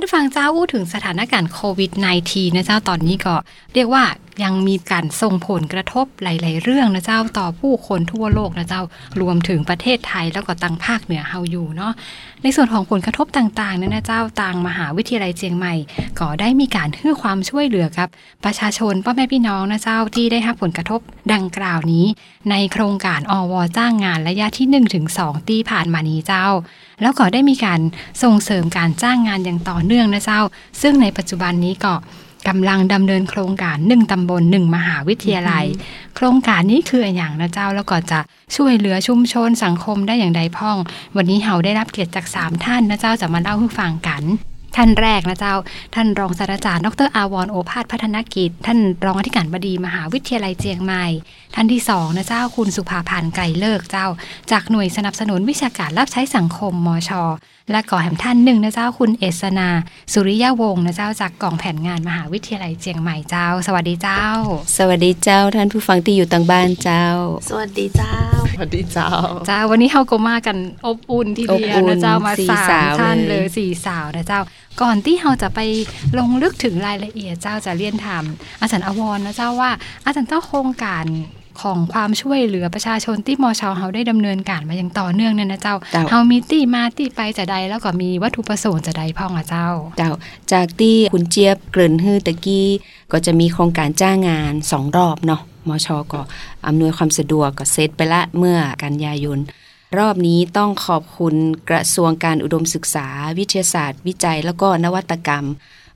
านฟังเจ้าอู้ถึงสถานการณ์โควิด -19 นะเจ้าตอนนี้ก็ เรียกว่ายังมีการส่งผลกระทบหลาย ๆ เรื่องนะเจ้าต่อผู้คนทั่วโลกนะเจ้ารวมถึงประเทศไทยแล้วก็ตังภาคเหนือเฮาอยู่เนาะในส่วนของผลกระทบต่าง ๆ นั้นนะเจ้าต่างมหาวิทยาลัยเจียงใหม่ ก็ได้มีการให้ความช่วยเหลือกับ ประชาชนพ่อแม่พี่น้องนะเจ้าที่ได้รับผลกระทบดังกล่าวนี้ ในโครงการอวจ้างงานระยะที่1ถึง2ตีผ่านมานี้เจ้า แล้วก็ได้มีการส่งเสริมการจ้างงานอย่างต่อเนื่องนะเจ้า ซึ่งในปัจจุบันนี้ก็กำลังดำเนินโครงการหนึ่งตำบลหนึ่งมหาวิทยาลัย โครงการนี้คืออย่างนะเจ้าแล้วก็จะช่วยเหลือชุมชนสังคมได้อย่างใดพ่อง วันนี้เฮาได้รับเกียรติจาก3ท่านนะเจ้าจะมาเล่าให้ฟังกัน ท่านแรกนะเจ้า ท่านรองศาสตราจารย์ ดรอาวรโอภาสพัฒนกิจ ท่านรองอธิการบดีมหาวิทยาลัยเจียงใหม่ ท่านที่สองนะเจ้าคุณสุภาพันธ์ไกรเลิกเจ้า จากหน่วยสนับสนุนวิชาการรับใช้สังคมมช และก่อแหมท่านหนึ่งนะเจ้าคุณเอสนา สุริยะวงศ์นะเจ้าจากกองแผนงานมหาวิทยาลัยเจียงใหม่เจ้า สวัสดีเจ้า สวัสดีเจ้าท่านผู้ฟังที่อยู่ต่างบ้านเจ้า สวัสดีเจ้าส วัสดีเจ้าเจ้าวันนี้เฮาก็มากันอบอุ่นทีเดียวอบอุ่นนะเจ้ามาสี่สามสาวท่านเลเลยยสี่สาวนะเจ้า ก่อนที่เฮาจะไปลงลึกถึงรายละเอียดเจ้าจะเรียนถามอาจารย์อวรนะเจ้าว่า อาจารย์เจ้าโครงการของความช่วยเหลือประชาชนที่มชเฮาได้ดำเนินการมาอย่างต่อเนื่องเนี่ยนะเจ้าเจ้าเฮามีที่มาที่ไปจะใดแล้วก็มีวัตถุประสงค์จะใดพ่องอะเจ้า เจ้า จากที่คุณเจี๊ยบเกริ่นฮือตะกี้ก็จะมีโครงการจ้างงานสองรอบเนาะ มชก็อำนวยความสะดวกก็เซตไปละเมื่อกันยายน รอบนี้ต้องขอบคุณกระทรวงการอุดมศึกษา วิทยาศาสตร์ วิจัยแล้วก็นวัตกรรม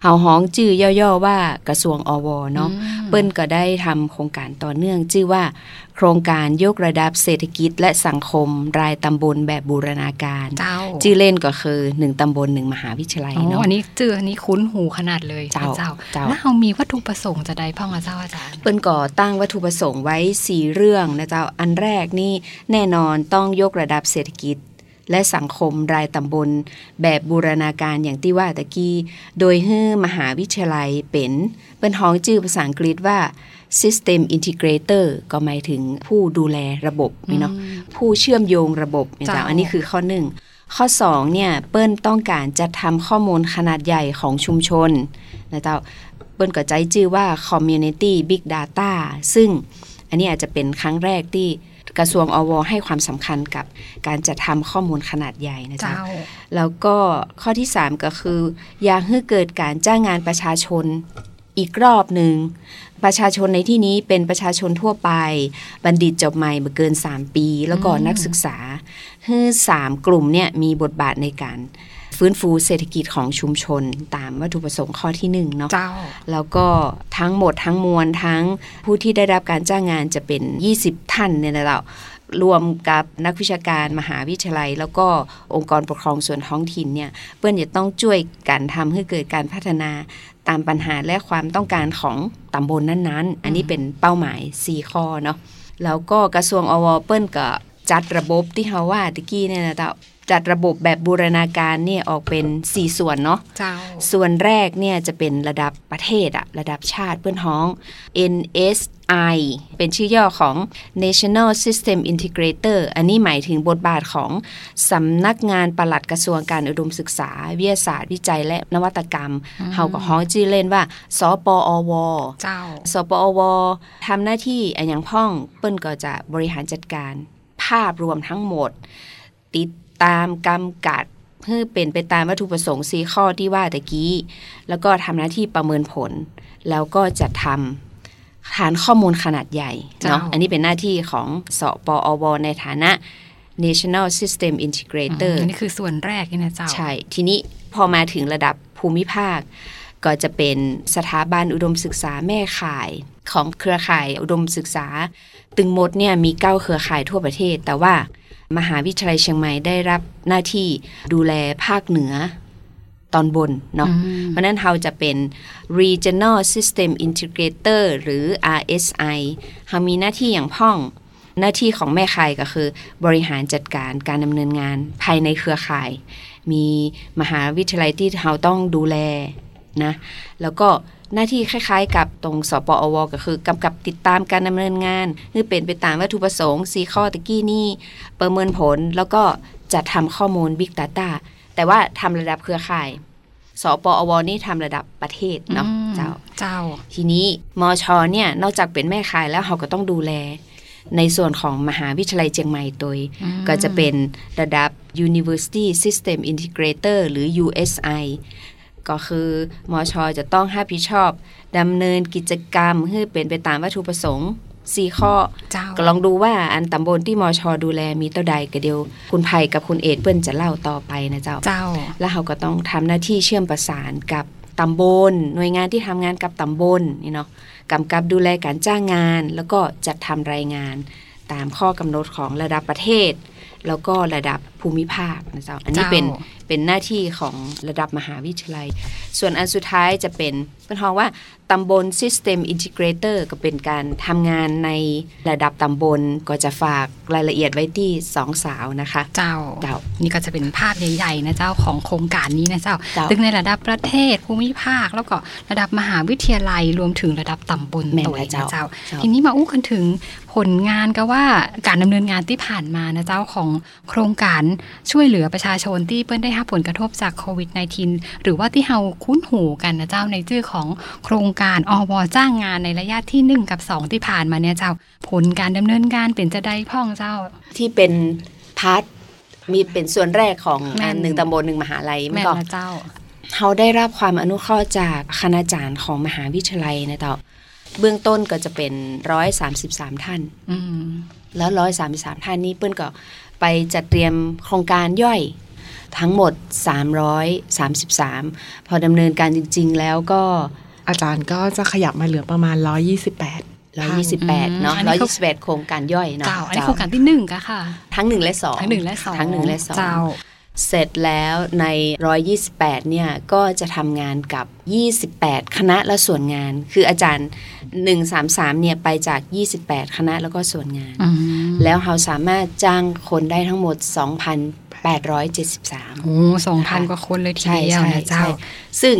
เฮาฮ้องชื่อย่อๆว่ากระทรวงอวเนาะเปิ้นก็ได้ทำโครงการต่อเนื่องชื่อว่า โครงการยกระดับเศรษฐกิจและสังคมรายตำบลแบบบูรณาการเจ้าชื่อเล่นก็คือหนึ่งตำบลหนึ่งมหาวิทยาลัยอ๋อเนาะอันนี้เจออันนี้คุ้นหูขนาดเลยเจ้าเจ้าเจ้าแล้วเฮามีวัตถุประสงค์จะใดพ่องอะเจ้าอาจารย์เปิ้นก่อตั้งวัตถุประสงค์ไว้4เรื่องนะเจ้าอันแรกนี่แน่นอนต้องยกระดับเศรษฐกิจ และสังคมรายตำบล แบบบูรณาการอย่างที่ว่าตะกี้ โดยให้มหาวิทยาลัยเป็นเปิ้นฮ้องชื่อภาษาอังกฤษว่า System Integrator ก็หมายถึงผู้ดูแลระบบนี่เนาะผู้เชื่อมโยงระบบเนี่ยเจ้าเจ้าอันนี้คือข้อหนึ่งข้อ2เนี่ยเปิ้ลต้องการจัดทำข้อมูลขนาดใหญ่ของชุมชนนะเจ้าเปิ้ลก็ใจชื่อว่า Community Big Data ซึ่งอันนี้อาจจะเป็นครั้งแรกที่ กระทรวงอวให้ความสำคัญกับการจัดทำข้อมูลขนาดใหญ่นะเจ้าเจ้าแล้วก็ข้อที่ 3 ก็คือ อยากให้เกิดการจ้างงานประชาชนอีกรอบหนึ่งประชาชนในที่นี้เป็นประชาชนทั่วไป บัณฑิตจบใหม่มาเกิน 3 ปี แล้วก็อืมนักศึกษาให้สามกลุ่มเนี่ยมีบทบาทในการ ฟื้นฟูเศรษฐกิจของชุมชนตามวัตถุประสงค์ข้อที่หนึ่งเนาะเจ้าแล้วก็ทั้งหมดทั้งมวลทั้งผู้ที่ได้รับการจ้างงานจะเป็น 20 ท่านเนี่ยนะเรารวมกับนักวิชาการมหาวิทยาลัย แล้วก็องค์กรปกครองส่วนท้องถิ่นเนี่ยเปิ้ลจะต้องช่วยกันทำให้เกิดการพัฒนาตามปัญหาและความต้องการของตำบลนั้นๆ อันนี้เป็นเป้าหมาย 4 ข้อเนาะแล้วก็กระทรวงอวเปิ้ลก็จัดระบบที่เฮาว่าตะกี้เนี่ยนะเจ้า จัดระบบแบบบูรณาการเนี่ยออกเป็น 4 ส่วนเนาะเจ้าส่วนแรกเนี่ยจะเป็นระดับประเทศอะระดับชาติเพื่อนฮ้อง NSI เป็นชื่อย่อของ National System Integrator อันนี้หมายถึงบทบาทของสำนักงานปลัดกระทรวงการอุดมศึกษา วิทยาศาสตร์วิจัยและนวัตกรรม เฮาก็ฮ้องชื่อเล่นว่า สปอวเจ้าสปอวทำหน้าที่อันอย่างพ่องเปิ้นก็จะบริหารจัดการภาพรวมทั้งหมด ติด ตามกำกัดเพื่อเป็นไปตามวัตถุประสงค์สีข้อที่ว่าตะกี้ แล้วก็ทำหน้าที่ประเมินผล แล้วก็จะทำฐานข้อมูลขนาดใหญ่เนาะเจ้าอันนี้เป็นหน้าที่ของสปอวในฐานะ National System Integrator อันนี้คือส่วนแรกนี่นะเจ้า ใช่ ทีนี้พอมาถึงระดับภูมิภาค ก็จะเป็นสถาบันอุดมศึกษาแม่ข่ายของเครือข่ายอุดมศึกษา ตึงหมดเนี่ยมีเก้าเครือข่ายทั่วประเทศ แต่ว่า มหาวิทยาลัยเชียงใหม่ได้รับหน้าที่ดูแลภาคเหนือตอนบนเนาะเพราะฉะนั้นเราจะเป็น Regional System Integrator หรือ RSI เรามีหน้าที่อย่างพ่อง หน้าที่ของแม่ข่ายก็คือ บริหารจัดการการดำเนินงานภายในเครือข่าย มีมหาวิทยาลัยที่เราต้องดูแลนะ แล้วก็ หน้าที่คล้ายๆ กับตรงสปอวก็คือกำกับติดตามการดำเนินงานคือเป็นไปตามวัตถุประสงค์สีข้อตะกี้นี่ประเมินผลแล้วก็จัดทำข้อมูล Big Data แต่ว่าทำระดับเครือข่ายสปอวนี่ทำระดับประเทศเนาะอืมเจ้าเจ้า ทีนี้มอชอเนี่ยนอกจากเป็นแม่ขายแล้วเขาก็ต้องดูแล ในส่วนของมหาวิทยาลัยเชียงใหม่ตัวอืมก็จะเป็นระดับ University System Integrator หรือ USI ก็คือมอชอจะต้องรับผิดชอบดำเนินกิจกรรมให้เป็นไปตามวัตถุประสงค์4ข้อเจ้าก็ลองดูว่าอันตำบลที่มอชอดูแลมีเท่าใดก็เดียว คุณภัยกับคุณเอดเปิ้นจะเล่าต่อไปนะเจ้าเจ้า แล้วเขาก็ต้องทำหน้าที่เชื่อมประสานกับตำบลหน่วยงานที่ทำงานกับตำบลนี่เนาะกำกับดูแลการจ้างงาน แล้วก็จัดทำรายงาน ตามข้อกำหนดของระดับประเทศ แล้วก็ระดับ ภูมิภาคนะเจ้า อันนี้เจ้าเป็นเป็นหน้าที่ของระดับมหาวิทยาลัย ส่วนอันสุดท้ายจะเป็นเป็นห้องว่าตำบล System Integrator ก็เป็นการทำงานในระดับตำบลก็จะฝากรายละเอียดไว้ที่สองสาวนะคะ เจ้าเจ้านี่ก็จะเป็นภาพใหญ่ๆนะเจ้าของโครงการนี้นะเจ้าเจ้าซึ่งในระดับประเทศภูมิภาค แล้วก็ระดับมหาวิทยาลัยรวมถึงระดับตำบลแม่นตัวแล้วนะเจ้าเจ้าเจ้า ทีนี้มาอู้กันถึงผลงานก็ว่าการดำเนินงานที่ผ่านมานะเจ้าของโครงการช่วยเหลือประชาชนที่เปิ้นได้รับผลกระทบจากโควิด -19 หรือว่าที่เฮาคุ้นหูกันนะเจ้าในชื่อของโครงการอวจ้างงานในระยะที่หนึ่งกับสองที่ผ่านมาเนี่ยเจ้าผลการดำเนินการเป็นจะได้พ่องเจ้าที่เป็นพาร์ทมีเป็นส่วนแรกของแม่นอันหนึ่งตำบลหนึ่งมหาลัยมันแม่นก็นะเจ้าเขาได้รับความอนุเคราะห์จากคณาจารย์ของมหาวิทยาลัยนะเต่าเบื้องต้นก็จะเป็น133ท่านอืมแล้ว133ท่านนี้เปิ้นก็ไปจัดเตรียมโครงการย่อยทั้งหมด 333 พอดำเนินการจริง ๆ แล้วก็อาจารย์ก็จะขยับมาเหลือประมาณ 128 128 เนาะอันนี้เขา128 โครงการย่อยเนาะเจ้าอันนี้โครงการที่หนึ่งก็ค่ะ ทั้งหนึ่งและสองทั้งหนึ่งและสองทั้งหนึ่งและสอง เจ้าเสร็จแล้วใน 128 เนี่ย ก็จะทำงานกับ 28 คณะและส่วนงาน คืออาจารย์ 133 เนี่ย ไปจาก 28 คณะแล้วก็ส่วนงานอืมแล้วเราสามารถจ้างคนได้ทั้งหมด 2,873 โอ้สองพันกว่าคนเลยทีใช่เดียวใช่นะเจ้าใช่ซึ่ง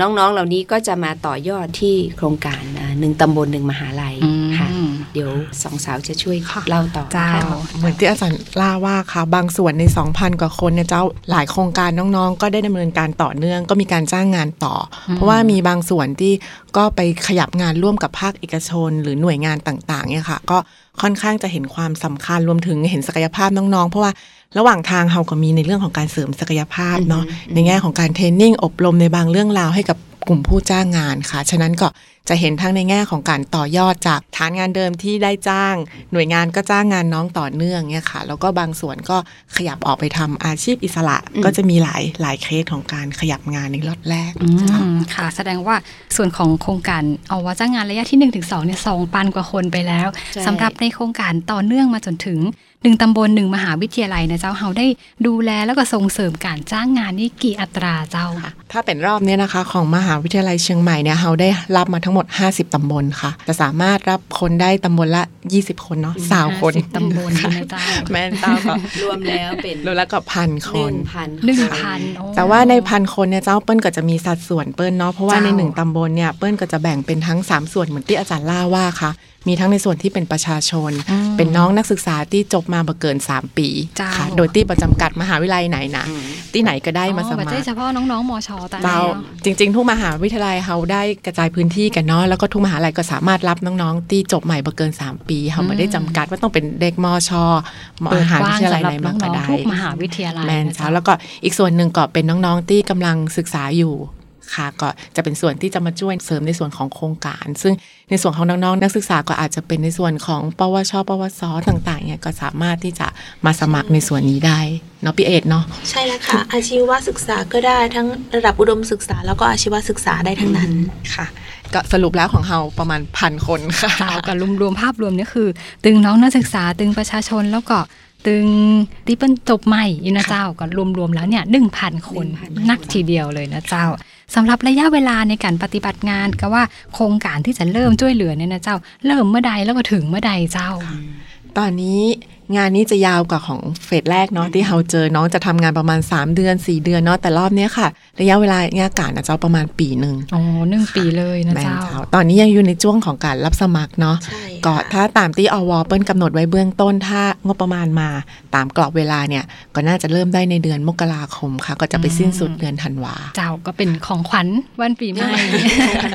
น้องๆ เหล่านี้ก็จะมาต่อยอดที่โครงการอ่าหนึ่งตำบลหนึ่งมหาลัยอืมค่ะ เดี๋ยวสองสาวจะช่วยค่ะเล่าต่อเจ้าค่ะเหมือนที่อาจารย์ล่าว่าค่ะ บางส่วนใน 2,000 กว่าคนเนี่ยเจ้าหลายโครงการน้องๆ ก็ได้ดำเนินการต่อเนื่องก็มีการจ้างงานต่ออเพราะว่ามีบางส่วนที่ก็ไปขยับงานร่วมกับภาคเอกชน หรือหน่วยงานต่างๆเนี่ยค่ะ ก็ค่อนข้างจะเห็นความสำคัญรวมถึงเห็นศักยภาพน้องๆ เพราะว่าระหว่างทางเราก็มีในเรื่องของการเสริมศักยภาพเนาะอือฮึในแง่ของการเทรนนิ่งอบรมในบางเรื่องราวให้กับ กลุ่มผู้จ้างงานค่ะ ฉะนั้นก็จะเห็นทั้งในแง่ของการต่อยอดจากฐานงานเดิมที่ได้จ้าง หน่วยงานก็จ้างงานน้องต่อเนื่องเนี่ยค่ะ แล้วก็บางส่วนก็ขยับออกไปทำอาชีพอิสระอืมก็จะมีหลายหลายเคสของการขยับงานในรอบแรกอืมค่ะ แสดงว่าส่วนของโครงการเอาว่าจ้างงานระยะที่1นถึงสเนี่ยสองพันกว่าคนไปแล้วใช่สำหรับในโครงการต่อเนื่องมาจนถึง หนึ่งตำบลหนึ่งมหาวิทยาลัยนะเจ้าเฮาได้ดูแลแล้วก็ส่งเสริมการจ้างงานนี่กี่อัตราเจ้าถ้าเป็นรอบเนี้ยนะคะ ของมหาวิทยาลัยเชียงใหม่เนี่ยเราได้รับมาทั้งหมด 50ตำบลค่ะ จะสามารถรับคนได้ตำบลละ 20 คนเนาะสาวคน50ตำบลนี่นะเจ้าแม่นเจ้าก็รวมแล้วเป็นรวมแล้วก็พันคหนึ่นงพันหนึ่งคพันโอ้แต่ว่าในพันคนเนี่ยเจ้าเปิ้ลก็จะมีสัดส่วนเปิ้ลเนาะเพราะว่าเจ้าในหนึ่งตำบลเนี่ยเปิ้ลก็จะแบ่งเป็นทั้ง 3 ส่วนเหมือนที่อาจารย์ล่าว่าค่ะมีทั้งในส่วนที่เป็นประชาชนอืมเป็นน้องนักศึกษาที่จบมาบ่เกิน 3 ปีเจ้าค่ะโดยที่ประจำกัดมหาวิทยาลัยไหนนะอืมที่ไหนก็ได้มาสอ๋อมับัคใช่รเฉพาะน้องๆมชแต่เราจริง ๆ ทุกมหาวิทยาลัยเขาได้กระจายพื้นที่กันเนาะแล้วก็ทุกมหาลัยก็สามารถรับน้องๆ ที่จบใหม่บ่เกิน 3 ปีเขาไม่ได้จำกัดว่าต้องเป็นเด็กมชมเปิดหากวิว้างทยาลัยสำหไหรันบมาก็น้องได้ๆทุกมหาวิทยาลัยแมนนะเช้าแล้วก็อีกส่วนหนึ่งก็เป็นน้องๆที่กำลังศึกษาอยู่ ค่ะก็จะเป็นส่วนที่จะมาช่วยเสริมในส่วนของโครงการ ซึ่งในส่วนของน้องๆนักศึกษาก็อาจจะเป็นในส่วนของปวช ปวสต่างๆเนี่ยก็สามารถที่จะมาสมัครในส่วนนี้ได้เนาะพี่เอ็ดเนาะใช่แล้วค่ะ อาชีวศึกษาก็ได้ทั้งระดับอุดมศึกษาแล้วก็อาชีวศึกษาได้ทั้งนั้นค่ะก็สรุปแล้วของเราประมาณพันคนค่ะเจ้ากับรวมๆภาพรวมเนี่ยคือ ตึงน้องนักศึกษาตึงประชาชนแล้วก็ตึงที่เป็นจบใหม่อีนะเจ้าก็รวมๆแล้วเนี่ยหนึ่งพันคน1,000นักทีเดียวเลยนะเจ้า สำหรับระยะเวลาในการปฏิบัติงานก็ว่าโครงการที่จะเริ่มช่วยเหลือเนี่ยนะเจ้า เริ่มเมื่อใดแล้วก็ถึงเมื่อใดเจ้า ตอนนี้งานนี้จะยาวกว่าของเฟสแรกเนาะที่เราเจอน้องจะทำงานประมาณ 3 เดือน 4 เดือนเนาะแต่รอบเนี้ยค่ะ ระยะเวลาเนี่ยการนะเจ้าประมาณปีหนึ่งอ๋อหนึ่งปีเลยนะแม่นเจ้าเจ้า ตอนนี้ยังอยู่ในช่วงของการรับสมัครเนาะใช่ก็ค่ะถ้าตามที่อวเปิ้ลกำหนดไว้เบื้องต้นถ้างบประมาณมาตามกรอบเวลาเนี่ยก็น่าจะเริ่มได้ในเดือนมกราคมค่ะ ก็จะไปสิ้นสุดเดือนธันวาเจ้าก็เป็นของขวัญวันปีใหม่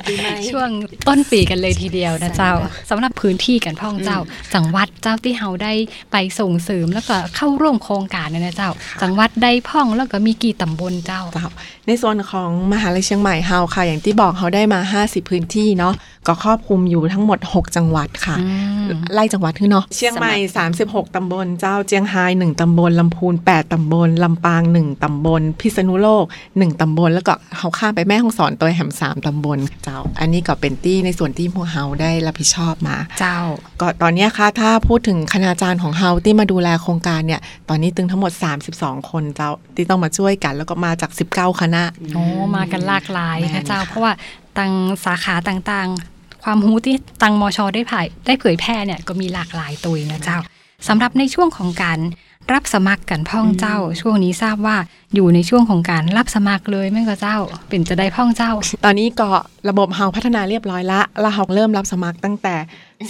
ปีใหม่ช่วงต้นปีกันเลยทีเดียวนะเจ้าสำหรับพื้นที่กันพ่องเจ้าจังหวัดเจ้าที่เฮาได้ไปส่งเสริมแล้วก็เข้าร่วมโครงการเนี่ยนะเจ้า จังหวัดได้พ่องแล้วก็มีกี่ตำบลเจ้าเจ้า ในส่วนของมหาลัยเชียงใหม่เฮาค่ะอย่างที่บอกเขาได้มา 50 พื้นที่เนาะก็ครอบคลุมอยู่ทั้งหมด 6 จังหวัดค่ะอืมไล่จังหวัดขึ้นเนาะเชียงใหม่ 36 ตำบล เจ้าเจียงไฮ้1ตำบลลำพูน 8 ตำบลลำปาง 1 ตำบล พิษณุโลก 1 ตำบล แล้วก็เขาข้ามไปแม่ฮ่องสอนตัวแหม3 ตำบลเจ้า อันนี้ก็เป็นที่ในส่วนที่พวกเฮาได้รับผิดชอบมา เจ้า ก็ตอนเนี้ยค่ะถ้าพูดถึงคณาจารย์ของเฮาที่มาดูแลโครงการเนี่ยตอนนี้ตึงทั้งหมด 32 คนเจ้าที่ต้องมาช่วยกันแล้วก็มาจาก 19 คณะโอ้มากันหลากหลายแม่นะนเจ้าค่ะเพราะว่า ตังสาขาต่างๆ ความรู้ที่ตังมชได้ผ่ายได้เผยแพร่เนี่ยก็มีหลากหลายตัวนะเจ้าสำหรับในช่วงของการรับสมัครกันพ่องเจ้า ช่วงนี้ทราบว่าอยู่ในช่วงของการรับสมัครเลยแม่ก็เจ้า เป็นจะได้พ่องเจ้า ตอนนี้ก็ระบบเฮาพัฒนาเรียบร้อยละแล้วเฮาเริ่มรับสมัครตั้งแต่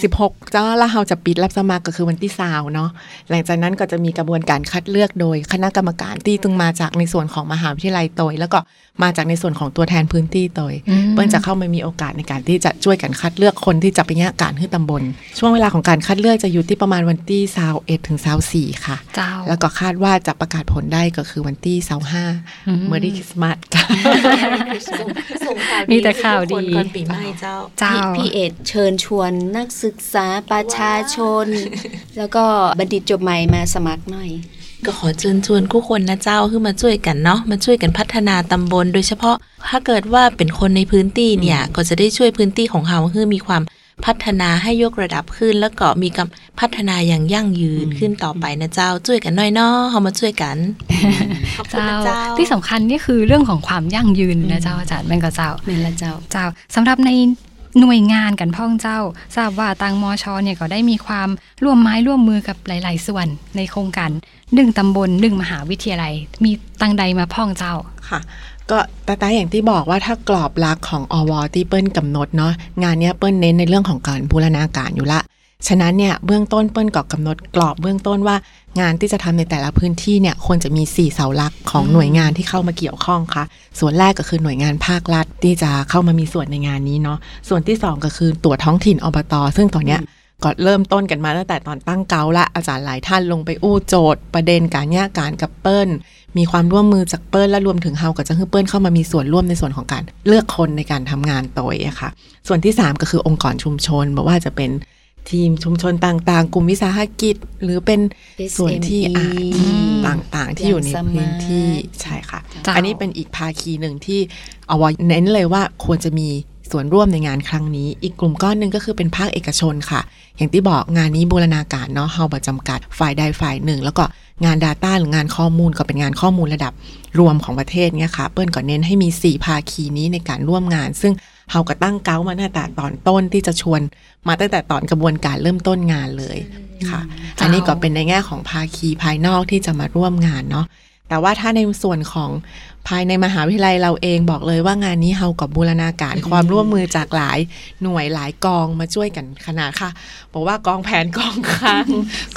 16 เจ้าแล้วเฮาจะปิดรับสมัครก็คือวันที่สาวเนาะหลังจากนั้นก็จะมีกระบวนการคัดเลือกโดยคณะกรรมการที่ตึงมาจากในส่วนของมหาวิทยาลัยโตยแล้วก็ มาจากในส่วนของตัวแทนพื้นที่โตยอืมเปิ้ลจะเข้ามามีโอกาสในการที่จะช่วยกันคัดเลือกคนที่จะไปแยกการขึ้นตำบล ช่วงเวลาของการคัดเลือกจะอยู่ที่ประมาณวันที่21ถึง24ค่ะเจ้าแล้วก็คาดว่าจะประกาศผลได้ก็คือวันที่อืม25เมื่อได้คริสต์มาสจ้ะส่งส่งข่าวมีแต่ข่าวดีทุกคนก่อนปีใหม่เจ้าเจ้าพี่พี่เอ็ดเชิญชวนนักศึกษาประชาชน แล้วก็บัณฑิตจบใหม่มาสมัครหน่อย ก็ขอเชิญชวนผู้คนนะเจ้าคือมาช่วยกันเนาะมาช่วยกันพัฒนาตำบล โดยเฉพาะถ้าเกิดว่าเป็นคนในพื้นที่เนี่ย ก็จะได้ช่วยพื้นที่ของเขาคือมีความพัฒนาให้ยกระดับขึ้น แล้วก็มีการพัฒนาอย่างยั่งยืนขึ้นต่อไปนะเจ้าช่วยกันหน่อยเนาะเขามาช่วยกันขอบคุณเจ้านะเจ้าที่สำคัญนี่คือเรื่องของความยั่งยืนนะเจ้าอาจารย์แม่ก็เจ้าแม่นละเจ้าเจ้าสำหรับใน หน่วยงานกันพ่องเจ้า ทราบว่าตังมอชอเนี่ยก็ได้มีความร่วมไม้ร่วมมือกับหลาย ๆ ส่วนในโครงการหนึ่งตำบลหนึ่งมหาวิทยาลัย มีตังใดมาพ่องเจ้าค่ะก็แต่แต่อย่างที่บอกว่าถ้ากรอบลักของอวที่เปิ้ลกำหนดเนาะงานนี้เปิ้ลเน้นในเรื่องของการบูรณาการอยู่ละ ฉะนั้นเนี่ยเบื้องต้นเปิ้ลก็กำหนดกรอบเบื้องต้นว่างานที่จะทำในแต่ละพื้นที่เนี่ยควรจะมี 4 เสาหลักของหน่วยงานที่เข้ามาเกี่ยวข้องค่ะ ส่วนแรกก็คือหน่วยงานภาครัฐที่จะเข้ามามีส่วนในงานนี้เนาะส่วนที่สองก็คือตัวท้องถิ่นอบต ซึ่งตอนเนี้ยก็เริ่มต้นกันมาตั้งแต่ตอนตั้งเกาละอาจารย์หลายท่านลงไปอู้โจทย์ ประเด็นการแยกการกับเปิ้ล มีความร่วมมือจากเปิ้ลและรวมถึงเฮากับจังฮือเปิ้ลเข้ามามีส่วนร่วมในส่วนของการเลือกคนในการทำงานตัวอะค่ะ ส่วนที่ 3 ก็คือองค์กรชุมชนบอกว่าจะเป็น ทีมชุมชนต่างๆ กลุ่มวิสาหกิจ หรือเป็นส่วนที่อะ SME ต่างๆ ที่อยู่ในอย่างสพื้นที่มาร์ทใช่ค่ะเจ้าอันนี้เป็นอีกภาคีหนึ่งที่เอาไว้เน้นเลยว่าควรจะมีส่วนร่วมในงานครั้งนี้ อีกกลุ่มก้อนหนึ่งก็คือเป็นภาคเอกชนค่ะ อย่างที่บอกงานนี้บูรณาการเนาะเฮาบ่จำกัดฝ่ายใดฝ่ายหนึ่ง แล้วก็ งาน Data หรืองานข้อมูลก็เป็นงานข้อมูลระดับรวมของประเทศเนี่ยค่ะเปิ้ลก็เน้นให้มี 4 ภาคีนี้ในการร่วมงาน ซึ่งเฮาก็ตั้งเก้ามาตั้งแต่ตอนต้นที่จะชวน มาตั้งแต่ตอนกระบวนการเริ่มต้นงานเลยค่ะ อันนี้ก็เป็นในแง่ของภาคีภายนอกที่จะมาร่วมงานเนาะ แต่ว่าถ้าในส่วนของภายในมหาวิทยาลัยเราเองบอกเลยว่างานนี้เฮากับบูรณาการความร่วมมือจากหลายหน่วยหลายกองมาช่วยกันขนาดค่ะบอกว่ากองแผนกองคลัง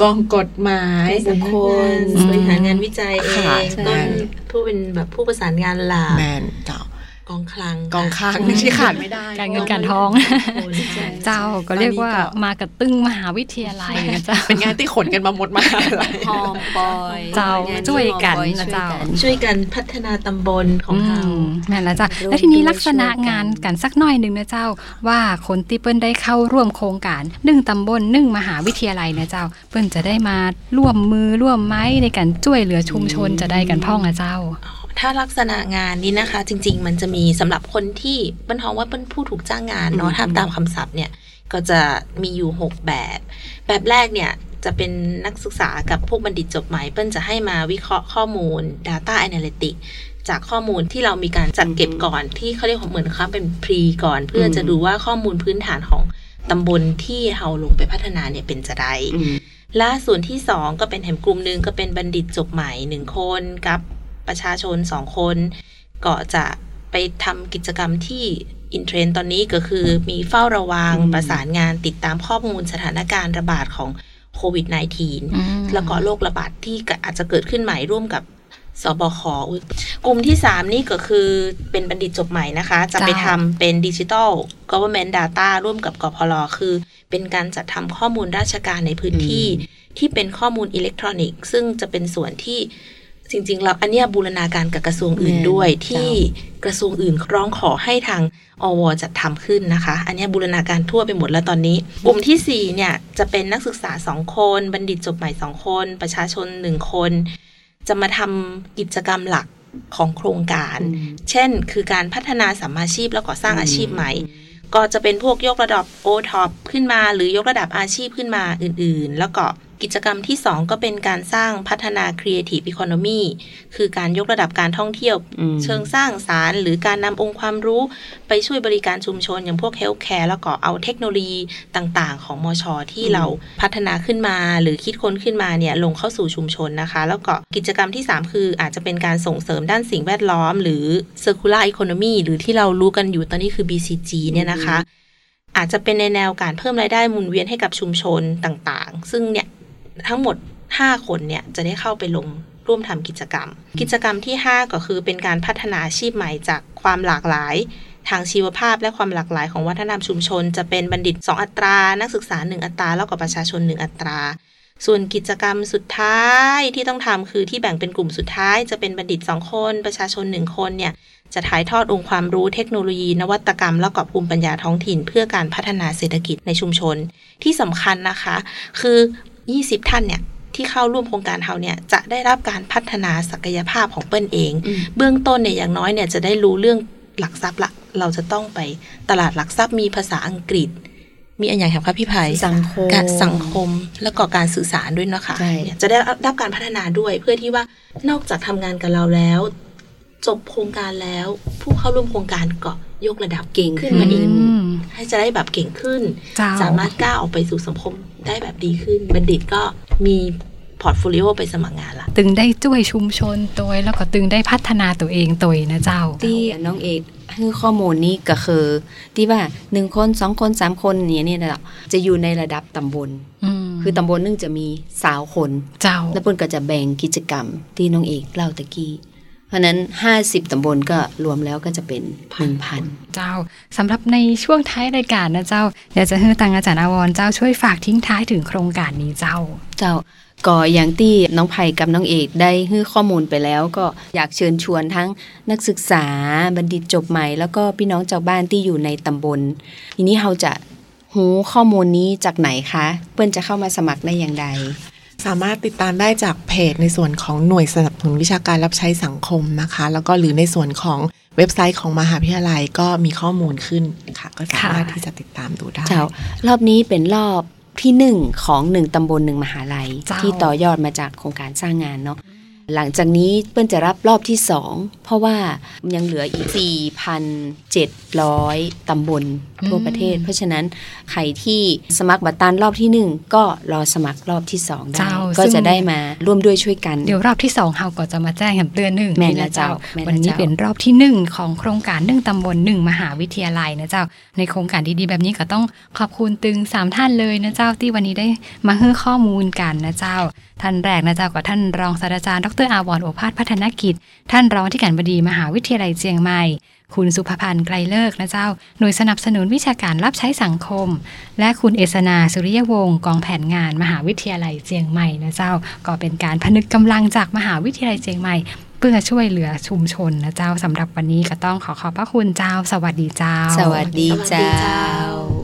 กองกฎหมายบุคคลอืมบริหารงานวิจัยเอค่ะงใช่ต้นผู้เป็นแบบผู้ประสานงานหลักแมนเจ้า กองคลังกองคลังที่ขาดไม่ได้ การเงินการทองใช่เจ้าก็เรียกว่าตอนนี้ก็มากระตึ้งมหาวิทยาลัยนะเจ้าเป็นงานที่ขนกันมาหมดมหาลัยหอมปอยเจ้าช่วยกันหอมปอยนะเจ้าช่วยกันพัฒนาตำบลของเราอืมแม่นแล้วจ้ะร่วมแล้วทีนี้ด้วยลักษณะช่วยกันงานกันสักหน่อยหนึ่งนะเจ้า ว่าคนที่เปิ้ลได้เข้าร่วมโครงการหนึ่งตำบลหนึ่งมหาวิทยาลัยนะเจ้า เปิ้ลจะได้มาร่วมมือร่วมไม้ในการช่วยเหลือชุมชนจะได้กันพ่องนะเจ้า ถ้าลักษณะงานนี้นะคะ จริง ๆ มันจะมีสำหรับคนที่เปิ้ลฮองว่าเปิ้ลผู้ถูกจ้างงานเนาะอืมถ้าตามคำศัพท์เนี่ยก็จะมีอยู่ 6 แบบ แบบแรกเนี่ยจะเป็นนักศึกษากับพวกบัณฑิตจบใหม่เปิ้ลจะให้มาวิเคราะห์ข้อมูล Data Analytics จากข้อมูลที่เรามีการจัดเก็บก่อนที่เขาเรียกว่าเหมือนครับเป็นพรีก่อน เพื่อจะดูว่าข้อมูลพื้นฐานของตำบลที่เราลงไปพัฒนาเนี่ยเป็นจะไดอืมและส่วนที่สองก็เป็นแถมกลุ่มหนึ่งก็เป็นบัณฑิตจบใหม่หนึ่งคนกับ ประชาชนสองคนก็จะไปทำกิจกรรมที่อินเทรนด์ตอนนี้ก็คือมีเฝ้าระวังอืมประสานงานติดตามข้อมูลสถานการณ์ระบาดของโควิด -19 แล้วก็โรคระบาดที่อาจจะเกิดขึ้นใหม่ร่วมกับสบคอุ๊ยกลุ่มที่ 3 นี่ก็คือเป็นบัณฑิตจบใหม่นะคะ จะไปจ้าทำเป็นดิจิทัล Government Data ร่วมกับกพลคือ เป็นการจัดทำข้อมูลราชการในพื้นที่ ที่เป็นข้อมูลอิเล็กทรอนิกส์ ซึ่งจะเป็นส่วนที่ จริงๆแล้วอันเนี้ยบูรณาการกับกระทรวงอื่นแน่ด้วยจ้าที่กระทรวงอื่นร้องขอให้ทางอวจัดทำขึ้นนะคะ อันเนี้ยบูรณาการทั่วไปหมดแล้วตอนนี้ กลุ่มที่ 4 เนี่ยจะเป็นนักศึกษา 2 คน บัณฑิตจบใหม่ 2 คน ประชาชน 1 คน จะมาทำกิจกรรมหลักของโครงการอืมเช่น คือการพัฒนาสัมมาชีพแล้วก็สร้างอาชีพใหม่ ก็จะเป็นพวกยกระดับ o t o p ขึ้นมา หรือยกระดับอาชีพขึ้นมาอื่นๆ แล้วก็ กิจกรรมที่ 2 ก็เป็นการสร้างพัฒนา Creative Economy คือการยกระดับการท่องเที่ยวอืมเชิงสร้างสารรค์ หรือการนำองค์ความรู้ไปช่วยบริการชุมชน อย่างพวก Healthcare แล้วก็เอาเทคโนโลยีต่างๆ ของมชที่เราพัฒนาขึ้นมา หรือคิดค้นขึ้นมาเนี่ยลงเข้าสู่ชุมชนนะคะ แล้วก็กิจกรรมที่ 3 คืออาจจะเป็นการส่งเสริมด้านสิ่งแวดล้อม หรือ Circular Economy หรือที่เรารู้กันอยู่ตอนนี้คือ BCG เนี่ยนะคะอาจจะเป็นในแนวการเพิ่มรายได้หมุนเวียนให้กับชุมชนต่างๆ ซึ่งเนี่ย ทั้งหมด 5 คนเนี่ยจะได้เข้าไปลงร่วมทำกิจกรรม กิจกรรมที่ 5 ก็คือเป็นการพัฒนาอาชีพใหม่จากความหลากหลาย ทางชีวภาพและความหลากหลายของวัฒนธรรมชุมชน จะเป็นบัณฑิต 2 อัตรา นักศึกษา 1 อัตรา แล้วก็ประชาชน 1 อัตรา ส่วนกิจกรรมสุดท้ายที่ต้องทำคือที่แบ่งเป็นกลุ่มสุดท้าย จะเป็นบัณฑิต 2 คน ประชาชน 1 คนเนี่ยจะถ่ายทอดองค์ความรู้เทคโนโลยี นวัตกรรม และกับภูมิปัญญาท้องถิ่น เพื่อการพัฒนาเศรษฐกิจในชุมชน ที่สำคัญนะคะ คือ 20 ท่านเนี่ยที่เข้าร่วมโครงการเราเนี่ยจะได้รับการพัฒนาศักยภาพของเปิ้ลเองอืมเบื้องต้นเนี่ยอย่างน้อยเนี่ยจะได้รู้เรื่องหลักทรัพย์ละเราจะต้องไปตลาดหลักทรัพย์มีภาษาอังกฤษ มีอันอย่างครับพี่ไผ่สังคมการสังคมแล้วก็การสื่อสารด้วยนะคะใช่เนี่ยจะได้รับการพัฒนาด้วยเพื่อที่ว่านอกจากทำงานกับเราแล้ว จบโครงการแล้ว ผู้เข้าร่วมโครงการก็ยกระดับเก่งขึ้ขึ้นนมามาอีอีกกอืมให้จะได้แบบเก่งขึ้นเจ้าสามารถก้าวออกไปสู่สังคม ได้แบบดีขึ้น บัณฑิตก็มีพอร์ตโฟลิโอไปสมัครงานละตึงได้ช่วยชุมชนตัวแล้วก็ตึงได้พัฒนาตัวเองตัวนะเจ้า ที่น้องเอกให้ข้อมูลนี้ก็คือ ที่ว่าหนึ่งคนสองคนสามคนเนี่ยเนี่ยนะจะอยู่ในระดับตำบลอืมคือตำบลหนึงจะมีสาวคน เจ้า แล้วเปิ้นก็จะแบ่งกิจกรรมที่น้องเอกเล่าตะกี้เพ ราะฉะนั้น 50 ตำบลก็รวมแล้วก็จะเป็น1,000เจ้าสำหรับในช่วงท้ายรายการนะเจ้าเดี๋ยวจะให้ตังอาจารย์อาวรเจ้าช่วยฝากทิ้งท้ายถึงโครงการนี้เจ้า เจ้าก็อย่างที่น้องไผ่กับน้องเอกได้ให้ข้อมูลไปแล้ว ก็อยากเชิญชวนทั้งนักศึกษาบัณฑิตจบใหม่ แล้วก็พี่น้องชาวบ้านที่อยู่ในตำบล ทีนี้เราจะหูข้อมูลนี้จากไหนคะเพื่อนจะเข้ามาสมัครได้อย่างไร สามารถติดตามได้จากเพจในส่วนของหน่วยสนับสนุนวิชาการรับใช้สังคมนะคะ แล้วก็หรือในส่วนของเว็บไซต์ของมหาวิทยาลัยก็มีข้อมูลขึ้นค่ะ ก็สามารถค่ะที่จะติดตามดูได้เจ้ารอบนี้เป็นรอบที่หนึ่งของหนึ่งตำบลหนึ่งมหาลัยเจ้าที่ต่อยอดมาจากโครงการสร้างงานเนาะ หลังจากนี้เปิ้ลจะรับรอบที่สองเพราะว่ายังเหลืออีก 4,700 ตำบลทั่วประเทศ เพราะฉะนั้นใครที่สมัครบัตรตันรอบที่หนึ่งก็รอสมัครรอบที่สองได้เจ้าก็ซึ่งจะได้มาร่วมด้วยช่วยกัน เดี๋ยวรอบที่สองเราก็จะมาแจ้งกันเตือนหนึ่งแม่นนะแล้วเจ้าแม่นแล้ววันนี้เจ้าเป็นรอบที่หนึ่งของโครงการหนึ่งตำบลหนึ่งมหาวิทยาลัยนะเจ้า ในโครงการดีๆ แบบนี้ก็ต้องขอบคุณตึงสามท่านเลยนะเจ้าที่วันนี้ได้มาให้ข้อมูลกันนะเจ้า ท่านแรกนะเจ้าก็ท่านรองศาสตราจารย์ดรอาวรณ์โอภาสพัฒนกิจ ท่านรองที่การบดีมหาวิทยาลัยเชียงใหม่ คุณสุภพันธ์ไกรเลิกนะเจ้า หน่วยสนับสนุนวิชาการรับใช้สังคม และคุณเอษนาสุริยวงศ์กองแผนงาน มหาวิทยาลัยเชียงใหม่นะเจ้า ก็เป็นการพนึกกำลังจากมหาวิทยาลัยเชียงใหม่เพื่อช่วยเหลือชุมชนนะเจ้าสำหรับวันนี้ก็ต้องขอขอบพระคุณเจ้า สวัสดีเจ้า สวัสดีเจ้า